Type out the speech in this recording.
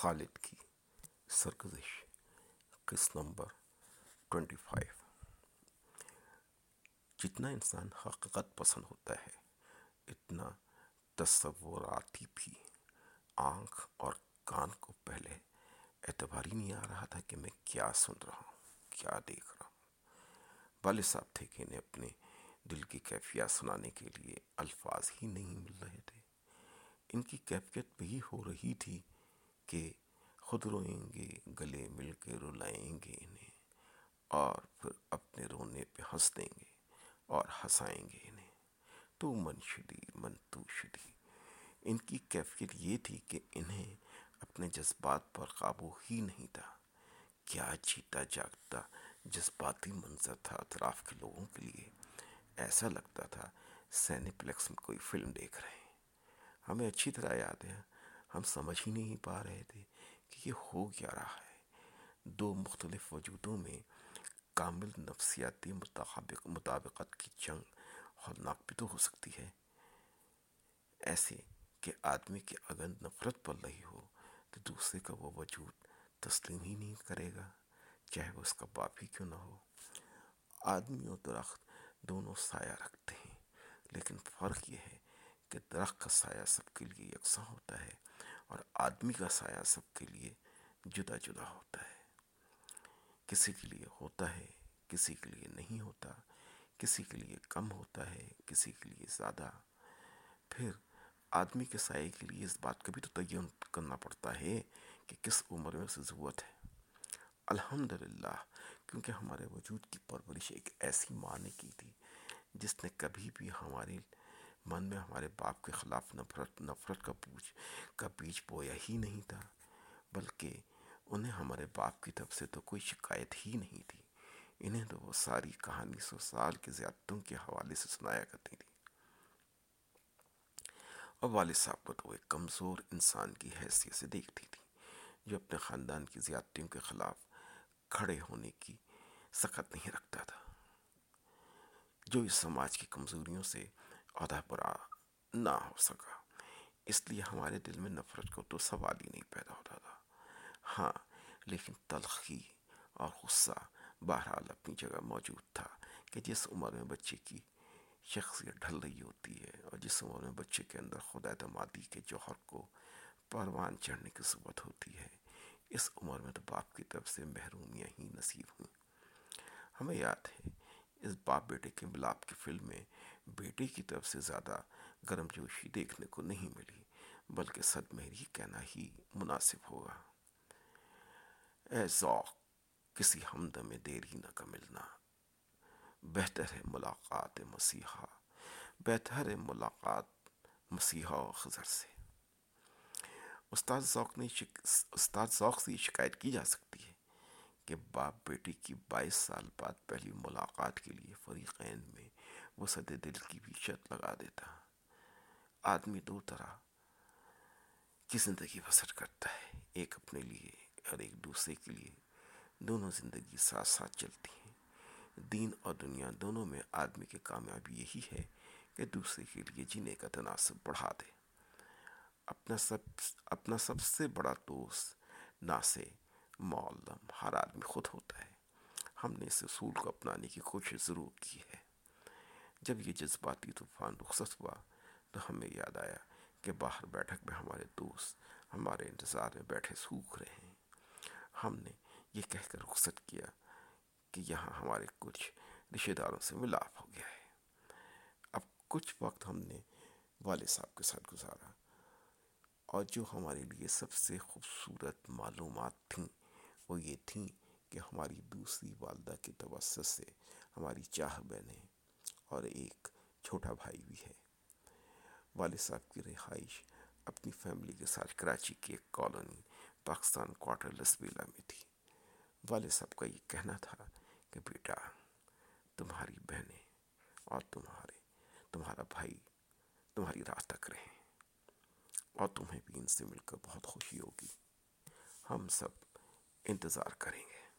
خالد کی سرگزش، قسط number twenty five. جتنا انسان حقیقت پسند ہوتا ہے، اتنا تصوراتی بھی۔ آنکھ اور کان کو پہلے اعتبار ہی نہیں آ رہا تھا کہ میں کیا سن رہا ہوں، کیا دیکھ رہا ہوں۔ والد صاحب تھے کہ انہیں اپنے دل کی کیفیات سنانے کے لیے الفاظ ہی نہیں مل رہے تھے۔ ان کی کیفیت بھی ہو رہی تھی کہ خود روئیں گے، گلے مل کے رلائیں گے انہیں، اور پھر اپنے رونے پہ ہنس دیں گے اور ہنسائیں گے انہیں۔ تو من شدی، من تو شدی۔ ان کی کیفیت یہ تھی کہ انہیں اپنے جذبات پر قابو ہی نہیں تھا۔ کیا جیتا جاگتا جذباتی منظر تھا اطراف کے لوگوں کے لیے؟ ایسا لگتا تھا سینی پلیکس میں کوئی فلم دیکھ رہے ہیں۔ ہمیں اچھی طرح یاد ہے۔ ہم سمجھ ہی نہیں پا رہے تھے کہ یہ ہو کیا رہا ہے۔ دو مختلف وجودوں میں کامل نفسیاتی مطابق مطابقت کی جنگ خطرناک بھی تو ہو سکتی ہے۔ ایسے کہ آدمی کی اگر نفرت پل رہی ہو تو دوسرے کا وہ وجود تسلیم ہی نہیں کرے گا، چاہے وہ اس کا باپ ہی کیوں نہ ہو۔ آدمی اور درخت دونوں سایہ رکھتے ہیں، لیکن فرق یہ ہے کہ درخت کا سایہ سب کے لیے یکساں ہوتا ہے۔ اور آدمی کا سایہ سب کے لیے جدا جدا ہوتا ہے۔ کسی کے لیے ہوتا ہے، کسی کے لیے نہیں ہوتا، کسی کے لیے کم ہوتا ہے، کسی کے لیے زیادہ۔ پھر آدمی کے سائے کے لیے اس بات کا بھی تو تعین کرنا پڑتا ہے کہ کس عمر میں اسے ضرورت ہے۔ الحمدللہ، کیونکہ ہمارے وجود کی پرورش ایک ایسی ماں نے کی تھی جس نے کبھی بھی ہمارے من میں ہمارے باپ کے خلاف نفرت نفرت کا پوچھ، کا بیج بویا ہی نہیں تھا، بلکہ انہیں ہمارے باپ کی طرف سے تو کوئی شکایت ہی نہیں تھی۔ انہیں تو وہ ساری کہانی سو سال کے زیادتوں کے حوالے سے سنایا کرتی تھی۔ اور والد صاحب کو تو وہ ایک کمزور انسان کی حیثیت سے دیکھتی تھی، جو اپنے خاندان کی زیادتیوں کے خلاف کھڑے ہونے کی سخت نہیں رکھتا تھا۔ جو اس سماج کی کمزوریوں سے عہدہ برا نہ ہو سکا۔ اس لیے ہمارے دل میں نفرت کو تو سوال ہی نہیں پیدا ہوتا تھا۔ ہاں لیکن تلخی اور غصہ بہرحال اپنی جگہ موجود تھا کہ جس عمر میں بچے کی شخصیت ڈھل رہی ہوتی ہے اور جس عمر میں بچے کے اندر خدا اعتمادی کے جوہر کو پروان چڑھنے کی صورت ہوتی ہے، اس عمر میں تو باپ کی طرف سے محرومیاں ہی نصیب ہوئیں۔ ہمیں یاد ہے، اس باپ بیٹے کے ملاپ کی فلم میں بیٹے کی طرف سے زیادہ گرم جوشی دیکھنے کو نہیں ملی، بلکہ صد مہری کہنا ہی مناسب ہوگا۔ اے ذوق، کسی ہمدم میں دیری نہ کا ملنا۔ بہتر ہے ملاقات مسیحا، بہتر ہے ملاقات مسیحا و خضر سے۔ استاد ذوق نے شک... استاد ذوق سے یہ شکایت کی جا سکتی ہے کہ باپ بیٹی کی بائیس سال بعد پہلی ملاقات کے لیے فریقین میں وہ صد دل کی بھی شرط لگا دیتا۔ آدمی دو طرح کی زندگی بسر کرتا ہے، ایک اپنے لیے اور ایک دوسرے کے لیے۔ دونوں زندگی ساتھ ساتھ چلتی ہیں۔ دین اور دنیا دونوں میں آدمی کی کامیابی یہی ہے کہ دوسرے کے لیے جینے کا تناسب بڑھا دے۔ اپنا سب اپنا سب سے بڑا دوست، ناسے، معلم، ہر آدمی خود ہوتا ہے۔ ہم نے اس اصول کو اپنانے کی کوشش ضرور کی ہے۔ جب یہ جذباتی طوفان رخصت ہوا تو ہمیں یاد آیا کہ باہر بیٹھک میں ہمارے دوست ہمارے انتظار میں بیٹھے سوکھ رہے ہیں۔ ہم نے یہ کہہ کر رخصت کیا کہ یہاں ہمارے کچھ رشتہ داروں سے ملاپ ہو گیا ہے۔ اب کچھ وقت ہم نے والد صاحب کے ساتھ گزارا اور جو ہمارے لیے سب سے خوبصورت معلومات تھیں وہ یہ تھیں کہ ہماری دوسری والدہ کے توسط سے ہماری چاہ بہنیں اور ایک چھوٹا بھائی بھی ہے۔ والد صاحب کی رہائش اپنی فیملی کے ساتھ کراچی کی ایک کالونی، پاکستان کوارٹر لسبیلا میں تھی۔ والد صاحب کا یہ کہنا تھا کہ بیٹا، تمہاری بہنیں اور تمہارے، تمہارا بھائی تمہاری راہ تک رہیں اور تمہیں بھی ان سے مل کر بہت خوشی ہوگی۔ ہم سب انتظار کریں گے۔